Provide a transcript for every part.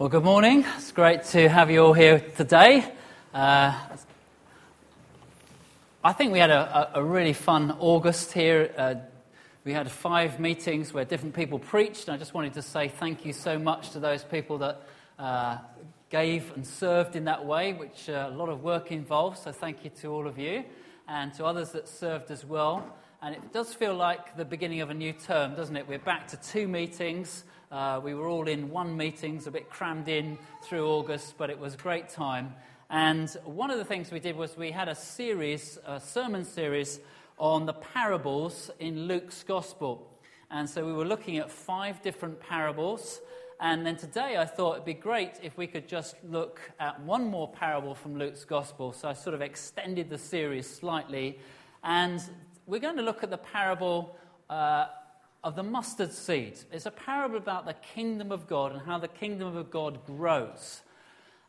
Well, good morning. It's great to have you all here today. Uh, I think we had a, a, really fun August here. Uh, we had five meetings where different people preached, and I just wanted to say thank you so much to those people that uh, gave and served in that way, which uh, a lot of work involved. So thank you to all of you, and to others that served as well. And it does feel like the beginning of a new term, doesn't it? We're back to two meetings. Uh, we were all in one meetings, a bit crammed in through August, but it was a great time. And one of the things we did was we had a series, a sermon series on the parables in Luke's Gospel. And so we were looking at five different parables. And then today I thought it'd be great if we could just look at one more parable from Luke's Gospel. So I sort of extended the series slightly. And we're going to look at the parable uh, of the mustard seed. It's a parable about the kingdom of God and how the kingdom of God grows.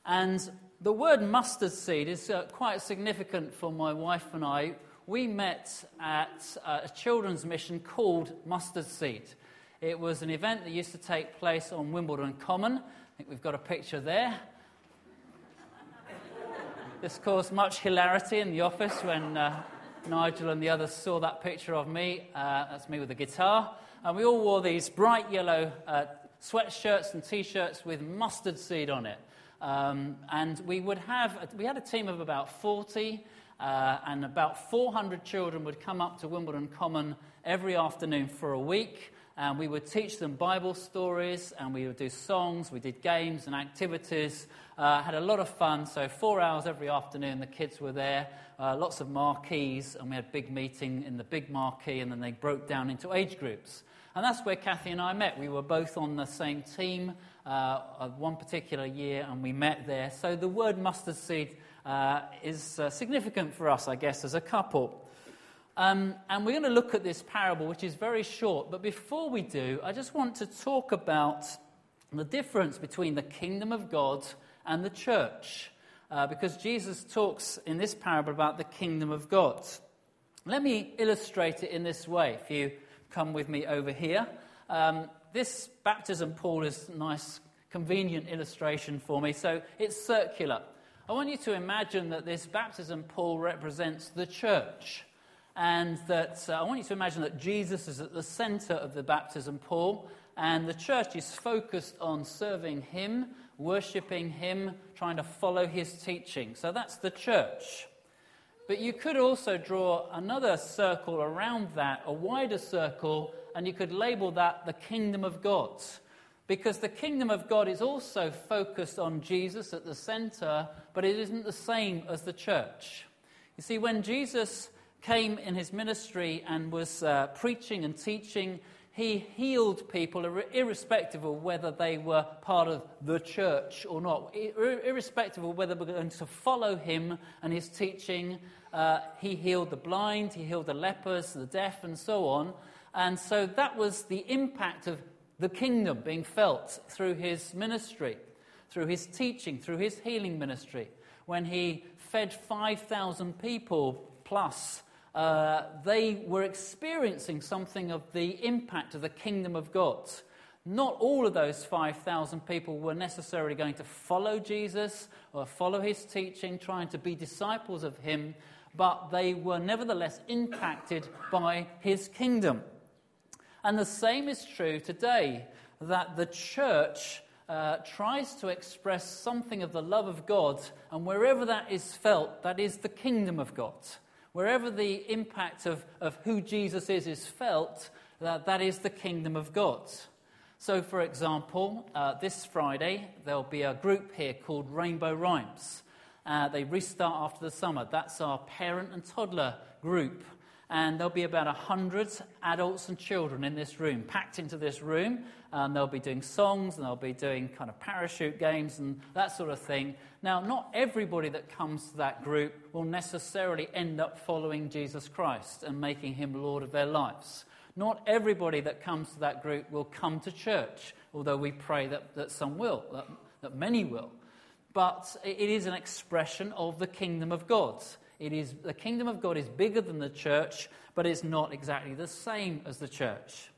And the word mustard seed is uh, quite significant for my wife and I. We met at uh, a children's mission called Mustard Seed. It was an event that used to take place on Wimbledon Common. I think we've got a picture there. this caused much hilarity in the office when uh, Nigel and the others saw that picture of me. Uh, that's me with a guitar. And we all wore these bright yellow uh, sweatshirts and t shirts with mustard seed on it. Um, and we would have, we had a team of about 40, uh, and about 400 children would come up to Wimbledon Common every afternoon for a week. And we would teach them Bible stories, and we would do songs, we did games and activities. Uh, had a lot of fun. So, four hours every afternoon, the kids were there uh, lots of marquees, and we had a big meeting in the big marquee, and then they broke down into age groups. And that's where Kathy and I met. We were both on the same team uh, one particular year, and we met there. So the word mustard seed uh, is uh, significant for us, I guess, as a couple. Um, and we're going to look at this parable, which is very short. But before we do, I just want to talk about the difference between the kingdom of God and the church uh, because Jesus talks in this parable about the kingdom of God. Let me illustrate it in this way. If you come with me over here, um, this baptism pool is a nice, convenient illustration for me. So it's circular. I want you to imagine that this baptism pool represents the church. And that uh, I want you to imagine that Jesus is at the center of the baptism pool, and the church is focused on serving Him worshipping Him, trying to follow His teaching. So that's the church. But you could also draw another circle around that, a wider circle, and you could label that the kingdom of God. Because the kingdom of God is also focused on Jesus at the center, but it isn't the same as the church. You see, when Jesus came in his ministry and was uh, preaching and teaching, he healed people irrespective of whether they were part of the church or not, irrespective of whether we're going to follow him and his teaching. Uh, he healed the blind, he healed the lepers, the deaf, and so on. And so that was the impact of the kingdom being felt through his ministry, through his teaching, through his healing ministry. When he fed 5,000 people plus uh, they were experiencing something of the impact of the kingdom of God. Not all of those 5,000 people were necessarily going to follow Jesus or follow his teaching, trying to be disciples of him, but they were nevertheless impacted by his kingdom. And the same is true today that the church uh, tries to express something of the love of God, and wherever that is felt, that is the kingdom of God. Wherever the impact of, of who Jesus is is felt, that, that is the kingdom of God. So, for example, uh, this Friday there'll be a group here called Rainbow Rhymes. Uh, they restart after the summer. That's our parent and toddler group. And there'll be about 100 adults and children in this room, packed into this room. And they'll be doing songs and they'll be doing kind of parachute games and that sort of thing. Now, not everybody that comes to that group will necessarily end up following Jesus Christ and making him Lord of their lives. Not everybody that comes to that group will come to church, although we pray that, that some will, that, that many will. But it is an expression of the kingdom of God. It is, the kingdom of God is bigger than the church, but it's not exactly the same as the church.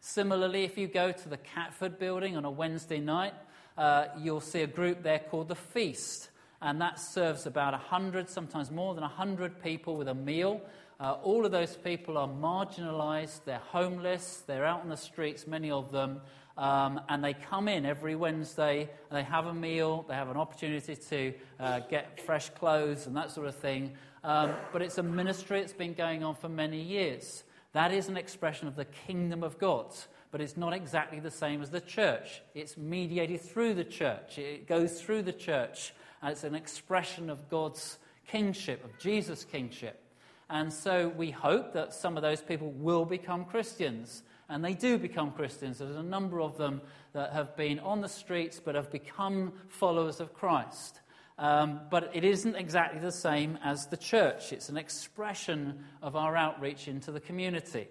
Similarly, if you go to the Catford building on a Wednesday night, uh, you'll see a group there called the Feast. And that serves about 100, sometimes more than 100 people with a meal. Uh, all of those people are marginalized, they're homeless, they're out on the streets, many of them, um, and they come in every Wednesday, they have a meal, they have an opportunity to uh, get fresh clothes and that sort of thing. Um, but it's a ministry that's been going on for many years. That is an expression of the kingdom of God, but it's not exactly the same as the church. It's mediated through the church, it goes through the church, and it's an expression of God's kingship, of Jesus' kingship. And so we hope that some of those people will become Christians. And they do become Christians. There's a number of them that have been on the streets but have become followers of Christ. Um, but it isn't exactly the same as the church, it's an expression of our outreach into the community.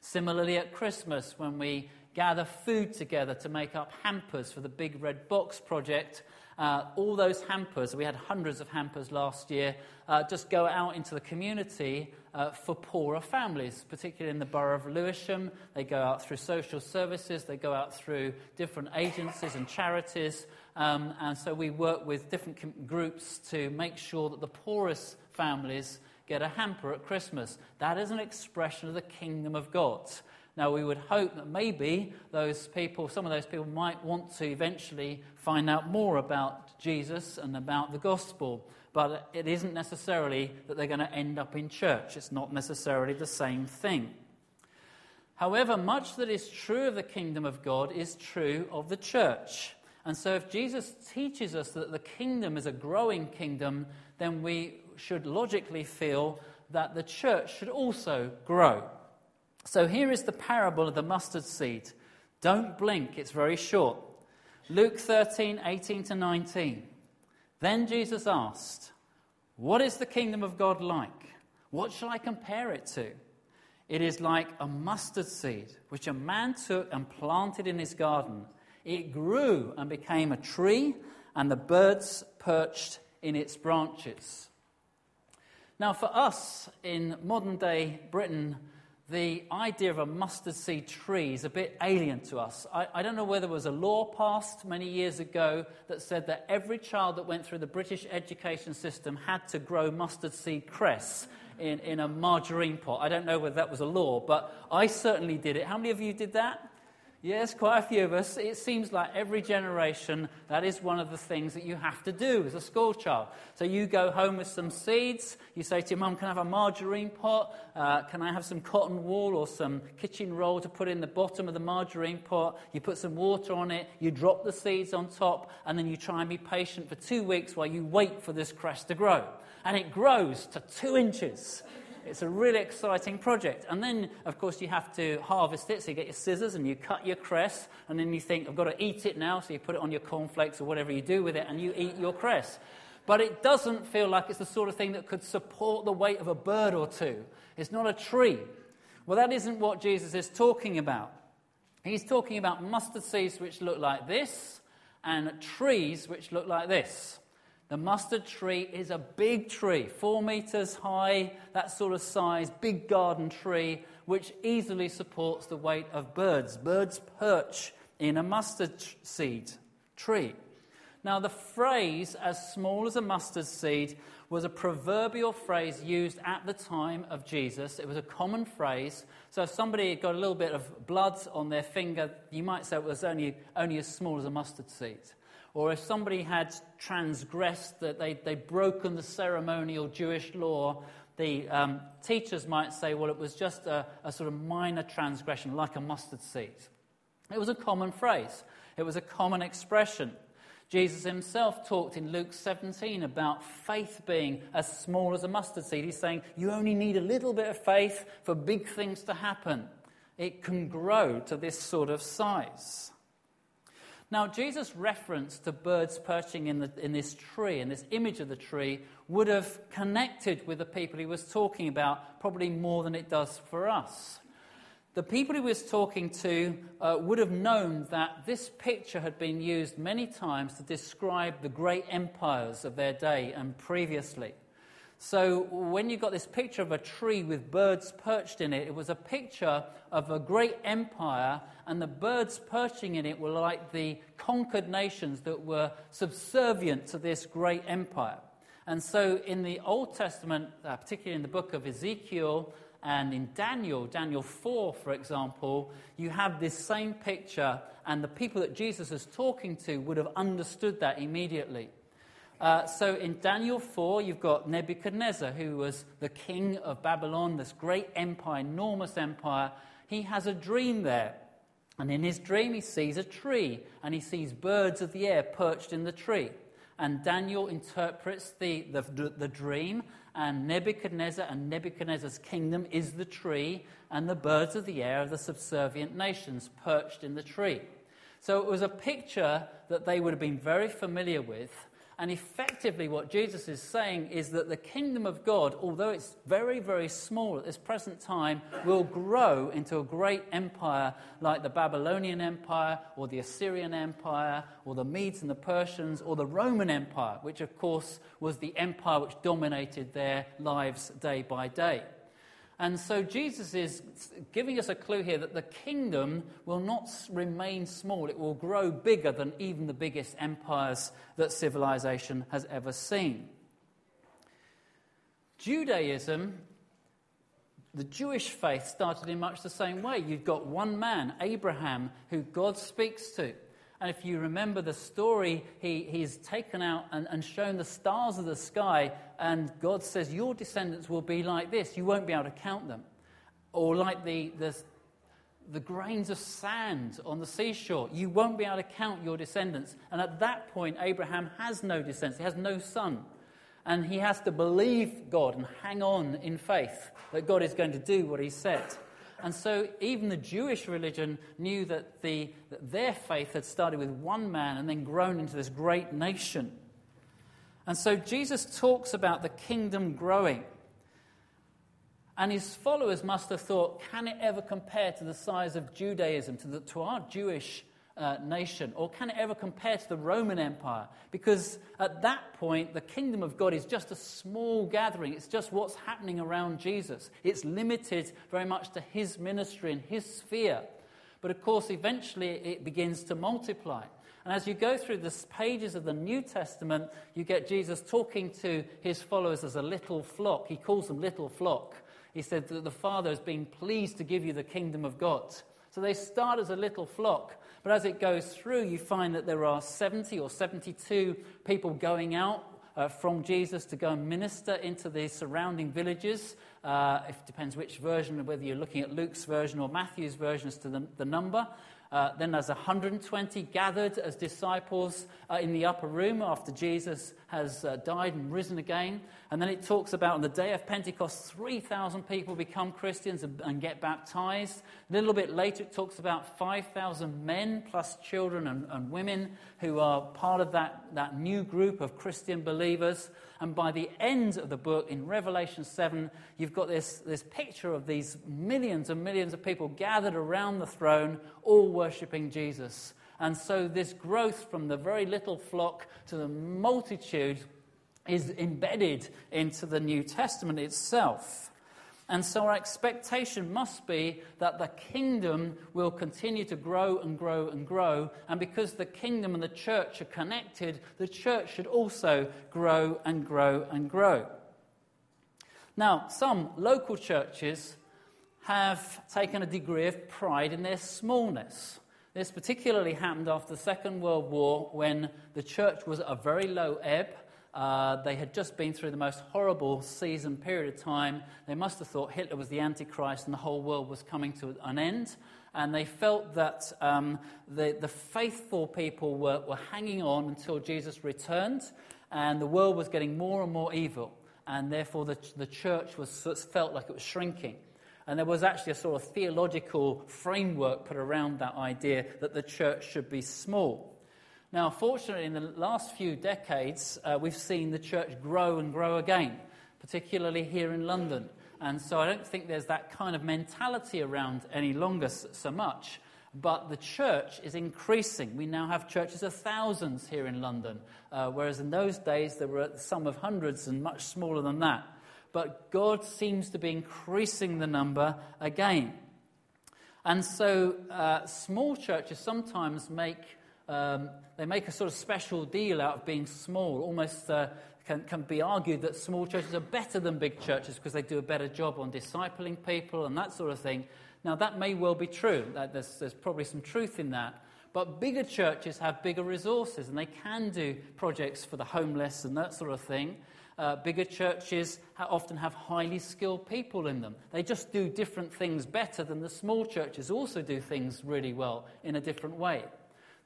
Similarly, at Christmas, when we gather food together to make up hampers for the Big Red Box project, uh, all those hampers, we had hundreds of hampers last year, uh, just go out into the community uh, for poorer families, particularly in the borough of Lewisham. They go out through social services, they go out through different agencies and charities. Um, and so we work with different com- groups to make sure that the poorest families get a hamper at Christmas. That is an expression of the kingdom of God. Now, we would hope that maybe those people, some of those people, might want to eventually find out more about Jesus and about the gospel, but it isn't necessarily that they're going to end up in church. It's not necessarily the same thing. However, much that is true of the kingdom of God is true of the church. And so, if Jesus teaches us that the kingdom is a growing kingdom, then we should logically feel that the church should also grow. So here is the parable of the mustard seed. Don't blink, it's very short. Luke 13, 18 to 19. Then Jesus asked, What is the kingdom of God like? What shall I compare it to? It is like a mustard seed, which a man took and planted in his garden. It grew and became a tree, and the birds perched in its branches. Now, for us in modern day Britain, the idea of a mustard seed tree is a bit alien to us. I, I, don't know whether there was a law passed many years ago that said that every child that went through the British education system had to grow mustard seed cress in, in a margarine pot. I don't know whether that was a law, but I certainly did it. How many of you did that? Yes, quite a few of us. It seems like every generation, that is one of the things that you have to do as a school child. So you go home with some seeds. You say to your mum, Can I have a margarine pot? Uh, can I have some cotton wool or some kitchen roll to put in the bottom of the margarine pot? You put some water on it, you drop the seeds on top, and then you try and be patient for two weeks while you wait for this cress to grow. And it grows to two inches. It's a really exciting project. And then, of course, you have to harvest it. So you get your scissors and you cut your cress. And then you think, I've got to eat it now. So you put it on your cornflakes or whatever you do with it and you eat your cress. But it doesn't feel like it's the sort of thing that could support the weight of a bird or two. It's not a tree. Well, that isn't what Jesus is talking about. He's talking about mustard seeds which look like this and trees which look like this. The mustard tree is a big tree, four meters high, that sort of size, big garden tree, which easily supports the weight of birds. Birds perch in a mustard seed tree. Now, the phrase, as small as a mustard seed, was a proverbial phrase used at the time of Jesus. It was a common phrase. So, if somebody got a little bit of blood on their finger, you might say it was only, only as small as a mustard seed. Or if somebody had transgressed, that they, they'd broken the ceremonial Jewish law, the um, teachers might say, well, it was just a, a sort of minor transgression, like a mustard seed. It was a common phrase, it was a common expression. Jesus himself talked in Luke 17 about faith being as small as a mustard seed. He's saying you only need a little bit of faith for big things to happen. It can grow to this sort of size. Now, Jesus' reference to birds perching in, the, in this tree, in this image of the tree, would have connected with the people he was talking about probably more than it does for us. The people he was talking to uh, would have known that this picture had been used many times to describe the great empires of their day and previously. So when you got this picture of a tree with birds perched in it, it was a picture of a great empire, and the birds perching in it were like the conquered nations that were subservient to this great empire. And so in the Old Testament, uh, particularly in the book of Ezekiel and in Daniel, Daniel 4, for example, you have this same picture, and the people that Jesus is talking to would have understood that immediately. Uh, so in Daniel 4, you've got Nebuchadnezzar, who was the king of Babylon, this great empire, enormous empire. He has a dream there. And in his dream, he sees a tree, and he sees birds of the air perched in the tree. And Daniel interprets the, the, the dream, and Nebuchadnezzar and Nebuchadnezzar's kingdom is the tree, and the birds of the air are the subservient nations perched in the tree. So it was a picture that they would have been very familiar with and effectively, what Jesus is saying is that the kingdom of God, although it's very, very small at this present time, will grow into a great empire like the Babylonian Empire, or the Assyrian Empire, or the Medes and the Persians, or the Roman Empire, which, of course, was the empire which dominated their lives day by day. And so Jesus is giving us a clue here that the kingdom will not remain small, it will grow bigger than even the biggest empires that civilization has ever seen. Judaism, the Jewish faith, started in much the same way. You've got one man, Abraham, who God speaks to. And if you remember the story, he, he's taken out and, and shown the stars of the sky, and God says, Your descendants will be like this. You won't be able to count them. Or like the, the, the grains of sand on the seashore. You won't be able to count your descendants. And at that point, Abraham has no descendants, he has no son. And he has to believe God and hang on in faith that God is going to do what he said. And so even the Jewish religion knew that, the, that their faith had started with one man and then grown into this great nation. And so Jesus talks about the kingdom growing. And his followers must have thought, can it ever compare to the size of Judaism, to, the, to our Jewish uh, nation? Or can it ever compare to the Roman Empire? Because at that point, the kingdom of God is just a small gathering. It's just what's happening around Jesus. It's limited very much to his ministry and his sphere. But of course, eventually it begins to multiply. And as you go through the pages of the New Testament, you get Jesus talking to his followers as a little flock. He calls them little flock. He said that the Father has been pleased to give you the kingdom of God. So they start as a little flock, but as it goes through, you find that there are 70 or 72 people going out uh, from Jesus to go and minister into the surrounding villages. Uh, it depends which version, whether you're looking at Luke's version or Matthew's version as to the, the number. Uh, then there's 120 gathered as disciples uh, in the upper room after Jesus has uh, died and risen again. And then it talks about on the day of Pentecost, 3,000 people become Christians and, and, get baptized. A little bit later, it talks about 5,000 men plus children and, and women who are part of that, that new group of Christian believers. And by the end of the book, in Revelation 7, you've got this, this picture of these millions and millions of people gathered around the throne, all worshipping Jesus. And so, this growth from the very little flock to the multitude is embedded into the New Testament itself. And so our expectation must be that the kingdom will continue to grow and grow and grow. And because the kingdom and the church are connected, the church should also grow and grow and grow. Now, some local churches have taken a degree of pride in their smallness. This particularly happened after the Second World War when the church was at a very low ebb uh, they had just been through the most horrible season period of time. They must have thought Hitler was the Antichrist and the whole world was coming to an end. And they felt that um, the, the faithful people were, were hanging on until Jesus returned, and the world was getting more and more evil. And therefore, the, the church was, felt like it was shrinking. And there was actually a sort of theological framework put around that idea that the church should be small. Now, fortunately, in the last few decades, uh, we've seen the church grow and grow again, particularly here in London. And so I don't think there's that kind of mentality around any longer so much. but the church is increasing. We now have churches of thousands here in London, uh, whereas in those days there were some of hundreds and much smaller than that. But God seems to be increasing the number again. And so uh, small churches sometimes make, um, they make a sort of special deal out of being small, almost uh, can, can be argued that small churches are better than big churches because they do a better job on discipling people and that sort of thing. Now, that may well be true. There's, there's probably some truth in that. But bigger churches have bigger resources and they can do projects for the homeless and that sort of thing. Uh, bigger churches often have highly skilled people in them. They just do different things better than the small churches also do things really well in a different way.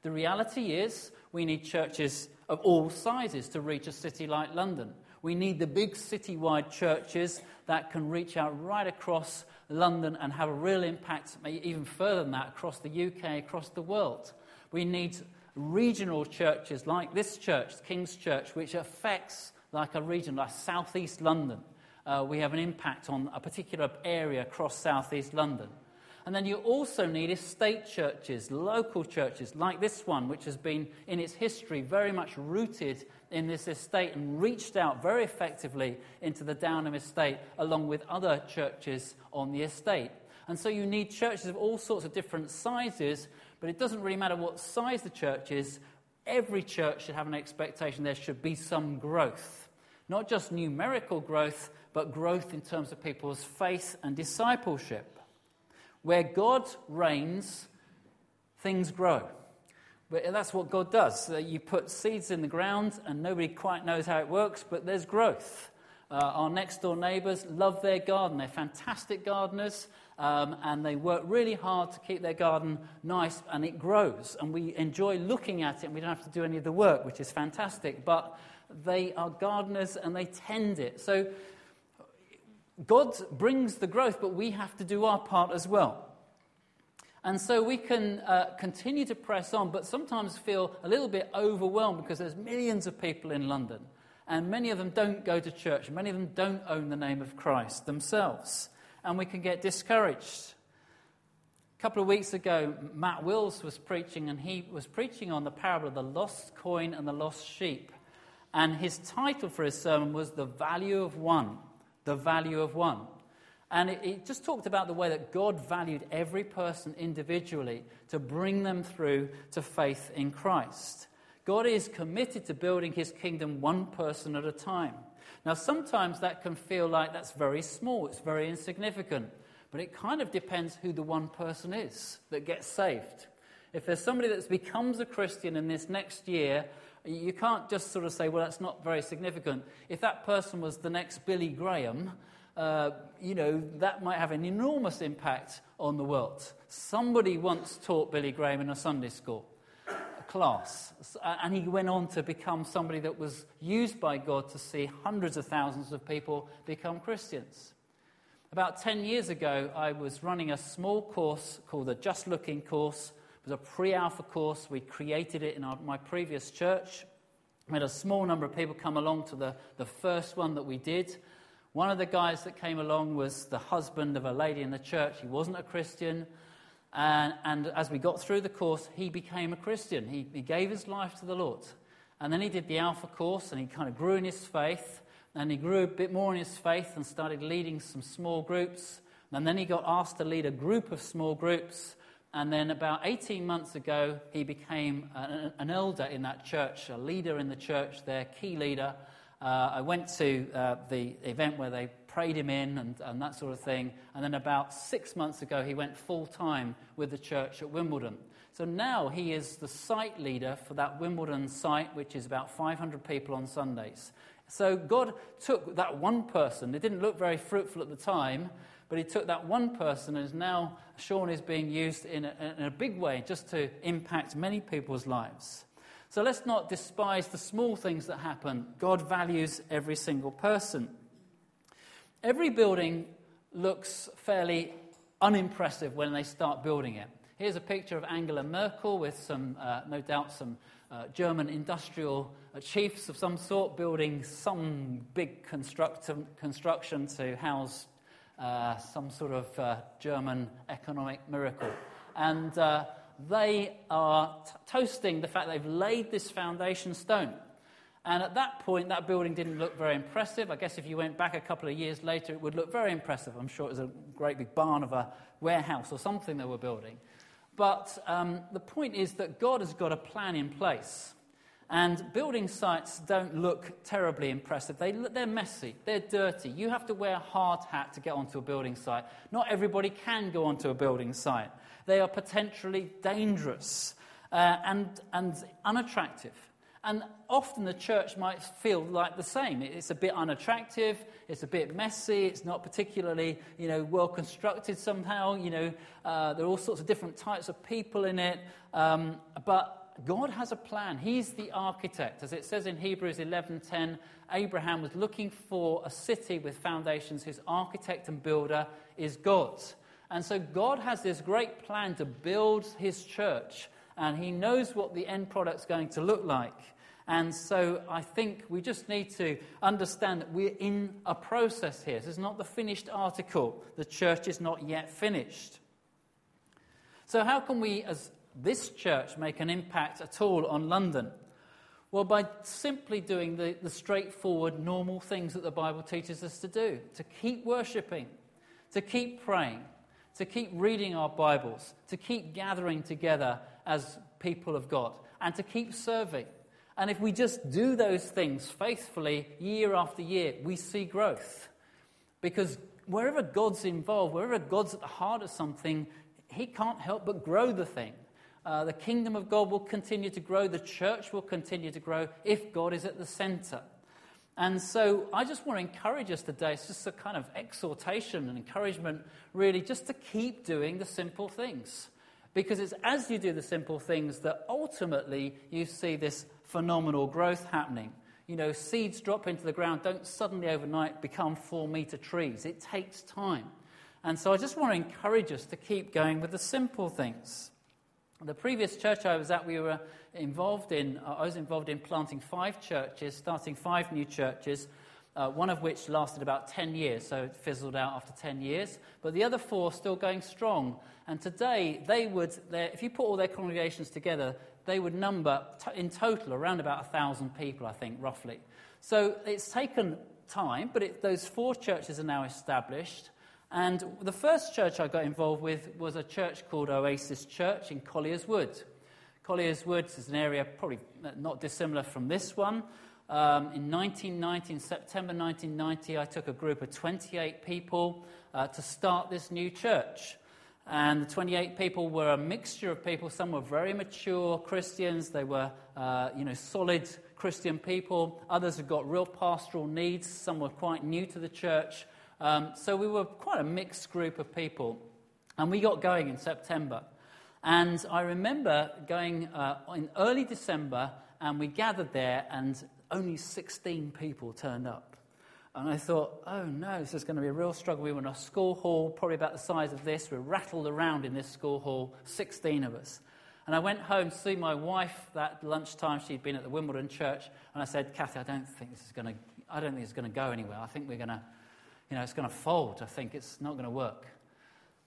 The reality is, we need churches of all sizes to reach a city like London. We need the big citywide churches that can reach out right across London and have a real impact, even further than that, across the UK, across the world. We need regional churches like this church, King's Church, which affects like a region like southeast London. Uh, we have an impact on a particular area across southeast London. And then you also need estate churches, local churches like this one, which has been in its history very much rooted in this estate and reached out very effectively into the Downham estate along with other churches on the estate. And so you need churches of all sorts of different sizes, but it doesn't really matter what size the church is. Every church should have an expectation there should be some growth. Not just numerical growth, but growth in terms of people's faith and discipleship. Where God reigns, things grow. But that's what God does. Uh, you put seeds in the ground, and nobody quite knows how it works, but there's growth. Uh, our next door neighbours love their garden. They're fantastic gardeners, um, and they work really hard to keep their garden nice, and it grows. And we enjoy looking at it, and we don't have to do any of the work, which is fantastic. But they are gardeners and they tend it. So God brings the growth, but we have to do our part as well. And so we can uh, continue to press on, but sometimes feel a little bit overwhelmed because there's millions of people in London, and many of them don't go to church, many of them don't own the name of Christ themselves, and we can get discouraged. A couple of weeks ago, Matt Wills was preaching, and he was preaching on the parable of the lost coin and the lost sheep. And his title for his sermon was The Value of One. The Value of One. And it, it, just talked about the way that God valued every person individually to bring them through to faith in Christ. God is committed to building his kingdom one person at a time. Now, sometimes that can feel like that's very small, it's very insignificant, but it kind of depends who the one person is that gets saved. If there's somebody that becomes a Christian in this next year, you can't just sort of say, well, that's not very significant. If that person was the next Billy Graham, uh, you know, that might have an enormous impact on the world. Somebody once taught Billy Graham in a Sunday school class, uh, and he went on to become somebody that was used by God to see hundreds of thousands of people become Christians. About 10 years ago, I was running a small course called the Just Looking course. It was a pre alpha course. We created it in our, my previous church. We had a small number of people come along to the, the first one that we did. One of the guys that came along was the husband of a lady in the church. He wasn't a Christian. And, and as we got through the course, he became a Christian. He, he gave his life to the Lord. And then he did the Alpha course and he kind of grew in his faith. And he grew a bit more in his faith and started leading some small groups. And then he got asked to lead a group of small groups. And then about 18 months ago, he became an, elder in that church, a leader in the church, their key leader. Uh, I went to uh, the event where they prayed him in and, and that sort of thing. And then about six months ago, he went full time with the church at Wimbledon. So now he is the site leader for that Wimbledon site, which is about 500 people on Sundays. So God took that one person, it didn't look very fruitful at the time, but he took that one person and is now, Sean is being used in a, in a big way just to impact many people's lives. So let's not despise the small things that happen. God values every single person. Every building looks fairly unimpressive when they start building it. Here's a picture of Angela Merkel with some, uh, no doubt, some uh, German industrial uh, chiefs of some sort building some big construction to house uh, some sort of uh, German economic miracle. And uh, they are t- toasting the fact they've laid this foundation stone. And at that point, that building didn't look very impressive. I guess if you went back a couple of years later, it would look very impressive. I'm sure it was a great big barn of a warehouse or something they were building. But um, the point is that God has got a plan in place. And building sites don't look terribly impressive. They, they're messy, they're dirty. You have to wear a hard hat to get onto a building site. Not everybody can go onto a building site. They are potentially dangerous uh, and, and unattractive. And often the church might feel like the same. It's a bit unattractive, it's a bit messy, it's not particularly you know, well constructed somehow. You know, uh, there are all sorts of different types of people in it. Um, but God has a plan. He's the architect. As it says in Hebrews 11:10, Abraham was looking for a city with foundations whose architect and builder is God. And so God has this great plan to build his church, and he knows what the end product's going to look like. And so I think we just need to understand that we're in a process here. This is not the finished article. The church is not yet finished. So, how can we, as this church make an impact at all on London? Well, by simply doing the, the straightforward, normal things that the Bible teaches us to do to keep worshipping, to keep praying, to keep reading our Bibles, to keep gathering together as people of God, and to keep serving. And if we just do those things faithfully year after year, we see growth. Because wherever God's involved, wherever God's at the heart of something, He can't help but grow the thing. Uh, the kingdom of God will continue to grow, the church will continue to grow if God is at the center. And so I just want to encourage us today. It's just a kind of exhortation and encouragement, really, just to keep doing the simple things. Because it's as you do the simple things that ultimately you see this phenomenal growth happening. You know, seeds drop into the ground don't suddenly overnight become four meter trees, it takes time. And so I just want to encourage us to keep going with the simple things. The previous church I was at, we were involved in, uh, I was involved in planting five churches, starting five new churches, uh, one of which lasted about 10 years, so it fizzled out after 10 years. But the other four still going strong. And today, they would, if you put all their congregations together, they would number t- in total around about 1,000 people, I think, roughly. So it's taken time, but it, those four churches are now established. And the first church I got involved with was a church called Oasis Church in Colliers Wood. Colliers Wood is an area probably not dissimilar from this one. Um, in 1990, in September 1990, I took a group of 28 people uh, to start this new church. And the 28 people were a mixture of people. Some were very mature Christians. They were, uh, you know, solid Christian people. Others had got real pastoral needs. Some were quite new to the church. Um, so we were quite a mixed group of people. And we got going in September. And I remember going uh, in early December, and we gathered there, and only 16 people turned up. And I thought, oh no, this is going to be a real struggle. We were in a school hall, probably about the size of this. We rattled around in this school hall, 16 of us. And I went home to see my wife that lunchtime. She'd been at the Wimbledon church. And I said, Kathy, I don't think this is going to, I don't think it's going to go anywhere. I think we're going to you know, it's going to fold. I think it's not going to work.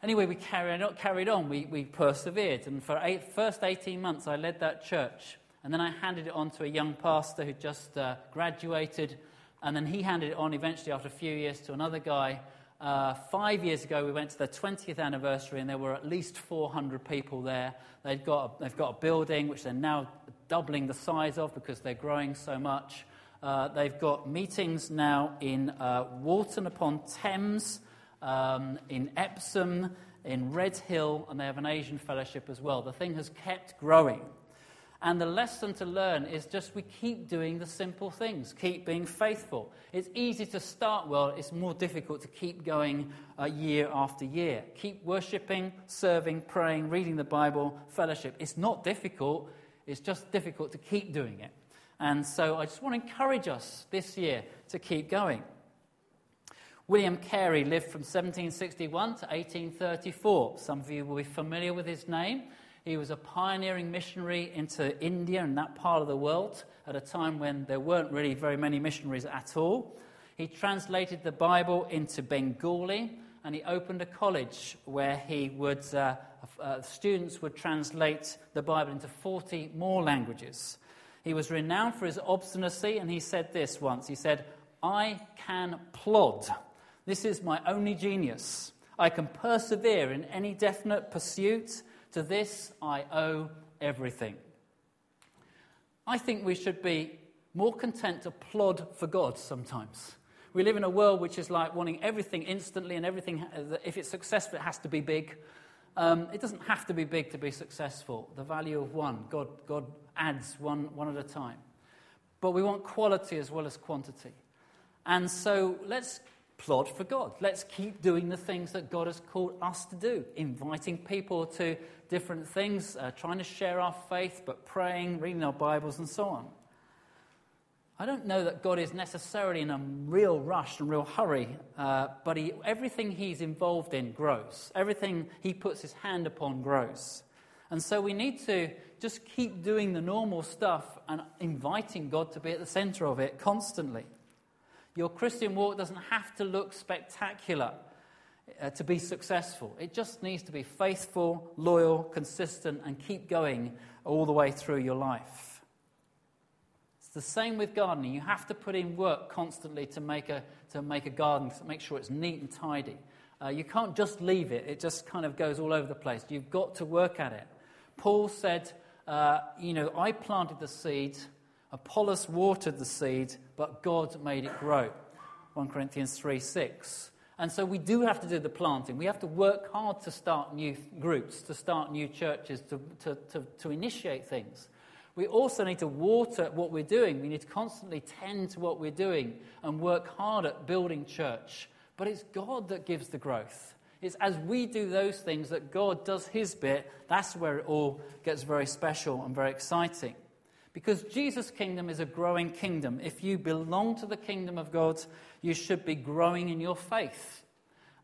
Anyway, we carried. Carried on. We, we persevered. And for first 18 months, I led that church. And then I handed it on to a young pastor who just uh, graduated. And then he handed it on eventually after a few years to another guy. Uh, five years ago, we went to the 20th anniversary, and there were at least 400 people there. They've got, a, they've got a building which they're now doubling the size of because they're growing so much. Uh, they've got meetings now in uh, Walton upon Thames, um, in Epsom, in Redhill, and they have an Asian fellowship as well. The thing has kept growing. And the lesson to learn is just we keep doing the simple things, keep being faithful. It's easy to start well, it's more difficult to keep going uh, year after year. Keep worshipping, serving, praying, reading the Bible, fellowship. It's not difficult, it's just difficult to keep doing it. And so I just want to encourage us this year to keep going. William Carey lived from 1761 to 1834. Some of you will be familiar with his name. He was a pioneering missionary into India and that part of the world at a time when there weren't really very many missionaries at all. He translated the Bible into Bengali and he opened a college where he would, uh, uh, students would translate the Bible into 40 more languages. He was renowned for his obstinacy, and he said this once. He said, I can plod. This is my only genius. I can persevere in any definite pursuit. To this I owe everything. I think we should be more content to plod for God sometimes. We live in a world which is like wanting everything instantly, and everything, if it's successful, it has to be big. Um, it doesn't have to be big to be successful. The value of one, God, God adds one, one at a time. But we want quality as well as quantity. And so let's plod for God. Let's keep doing the things that God has called us to do, inviting people to different things, uh, trying to share our faith, but praying, reading our Bibles, and so on. I don't know that God is necessarily in a real rush and real hurry, uh, but he, everything he's involved in grows. Everything he puts his hand upon grows. And so we need to just keep doing the normal stuff and inviting God to be at the center of it constantly. Your Christian walk doesn't have to look spectacular uh, to be successful. It just needs to be faithful, loyal, consistent, and keep going all the way through your life the same with gardening. You have to put in work constantly to make a, to make a garden, to make sure it's neat and tidy. Uh, you can't just leave it, it just kind of goes all over the place. You've got to work at it. Paul said, uh, You know, I planted the seed, Apollos watered the seed, but God made it grow. 1 Corinthians 3 6. And so we do have to do the planting. We have to work hard to start new groups, to start new churches, to, to, to, to initiate things. We also need to water what we're doing. We need to constantly tend to what we're doing and work hard at building church. But it's God that gives the growth. It's as we do those things that God does his bit. That's where it all gets very special and very exciting. Because Jesus' kingdom is a growing kingdom. If you belong to the kingdom of God, you should be growing in your faith.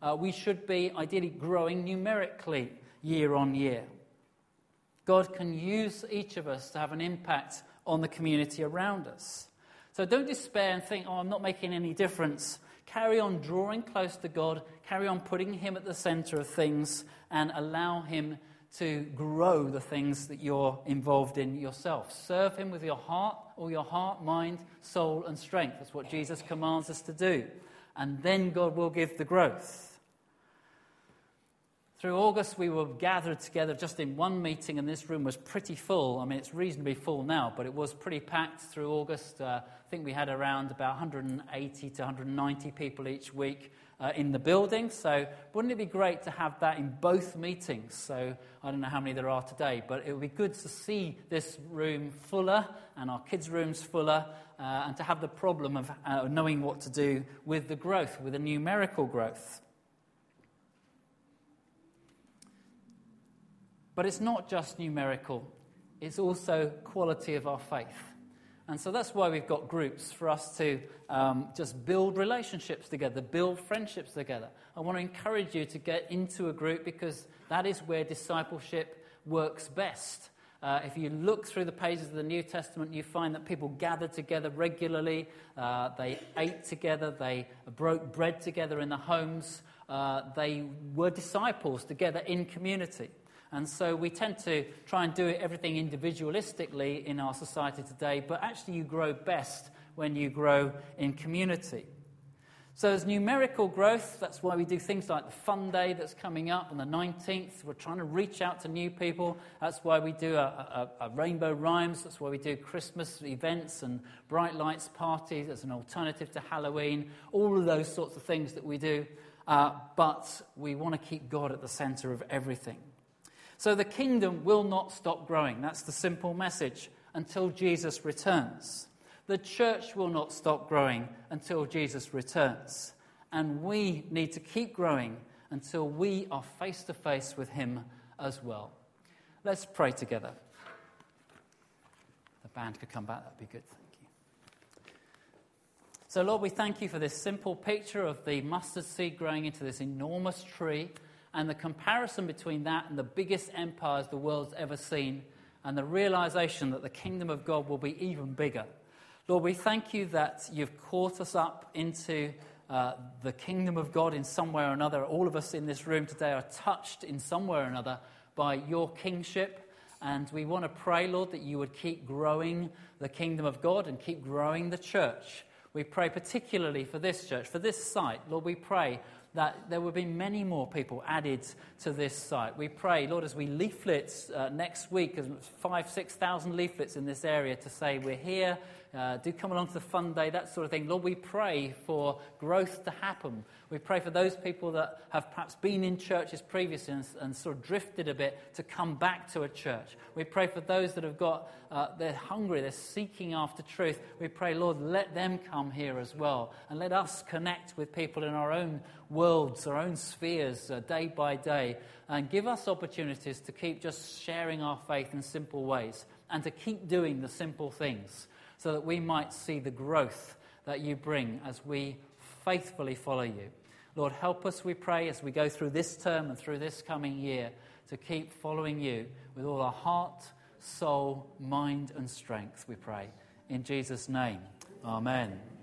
Uh, we should be ideally growing numerically year on year. God can use each of us to have an impact on the community around us. So don't despair and think, oh, I'm not making any difference. Carry on drawing close to God, carry on putting Him at the center of things, and allow Him to grow the things that you're involved in yourself. Serve Him with your heart, all your heart, mind, soul, and strength. That's what Jesus commands us to do. And then God will give the growth. Through August, we were gathered together just in one meeting, and this room was pretty full. I mean, it's reasonably full now, but it was pretty packed through August. Uh, I think we had around about 180 to 190 people each week uh, in the building. So, wouldn't it be great to have that in both meetings? So, I don't know how many there are today, but it would be good to see this room fuller and our kids' rooms fuller, uh, and to have the problem of uh, knowing what to do with the growth, with the numerical growth. But it's not just numerical, it's also quality of our faith. And so that's why we've got groups for us to um, just build relationships together, build friendships together. I want to encourage you to get into a group because that is where discipleship works best. Uh, if you look through the pages of the New Testament, you find that people gathered together regularly. Uh, they ate together. They broke bread together in the homes. Uh, they were disciples together in community. And so we tend to try and do everything individualistically in our society today, but actually, you grow best when you grow in community. So there's numerical growth. That's why we do things like the Fun Day that's coming up on the 19th. We're trying to reach out to new people. That's why we do a, a, a Rainbow Rhymes. That's why we do Christmas events and Bright Lights parties as an alternative to Halloween. All of those sorts of things that we do. Uh, but we want to keep God at the center of everything. So the kingdom will not stop growing. That's the simple message until Jesus returns. The church will not stop growing until Jesus returns. And we need to keep growing until we are face to face with Him as well. Let's pray together. The band could come back, that'd be good. Thank you. So, Lord, we thank you for this simple picture of the mustard seed growing into this enormous tree and the comparison between that and the biggest empires the world's ever seen, and the realization that the kingdom of God will be even bigger. Lord, we thank you that you've caught us up into uh, the kingdom of God in some way or another. All of us in this room today are touched in some way or another by your kingship. And we want to pray, Lord, that you would keep growing the kingdom of God and keep growing the church. We pray particularly for this church, for this site. Lord, we pray that there will be many more people added to this site. We pray, Lord, as we leaflets uh, next week, five, 6,000 leaflets in this area to say we're here, uh, do come along to the fun day, that sort of thing. Lord, we pray for growth to happen. We pray for those people that have perhaps been in churches previously and, and sort of drifted a bit to come back to a church. We pray for those that have got, uh, they're hungry, they're seeking after truth. We pray, Lord, let them come here as well. And let us connect with people in our own worlds, our own spheres, uh, day by day. And give us opportunities to keep just sharing our faith in simple ways and to keep doing the simple things so that we might see the growth that you bring as we faithfully follow you. Lord, help us, we pray, as we go through this term and through this coming year, to keep following you with all our heart, soul, mind, and strength, we pray. In Jesus' name, amen.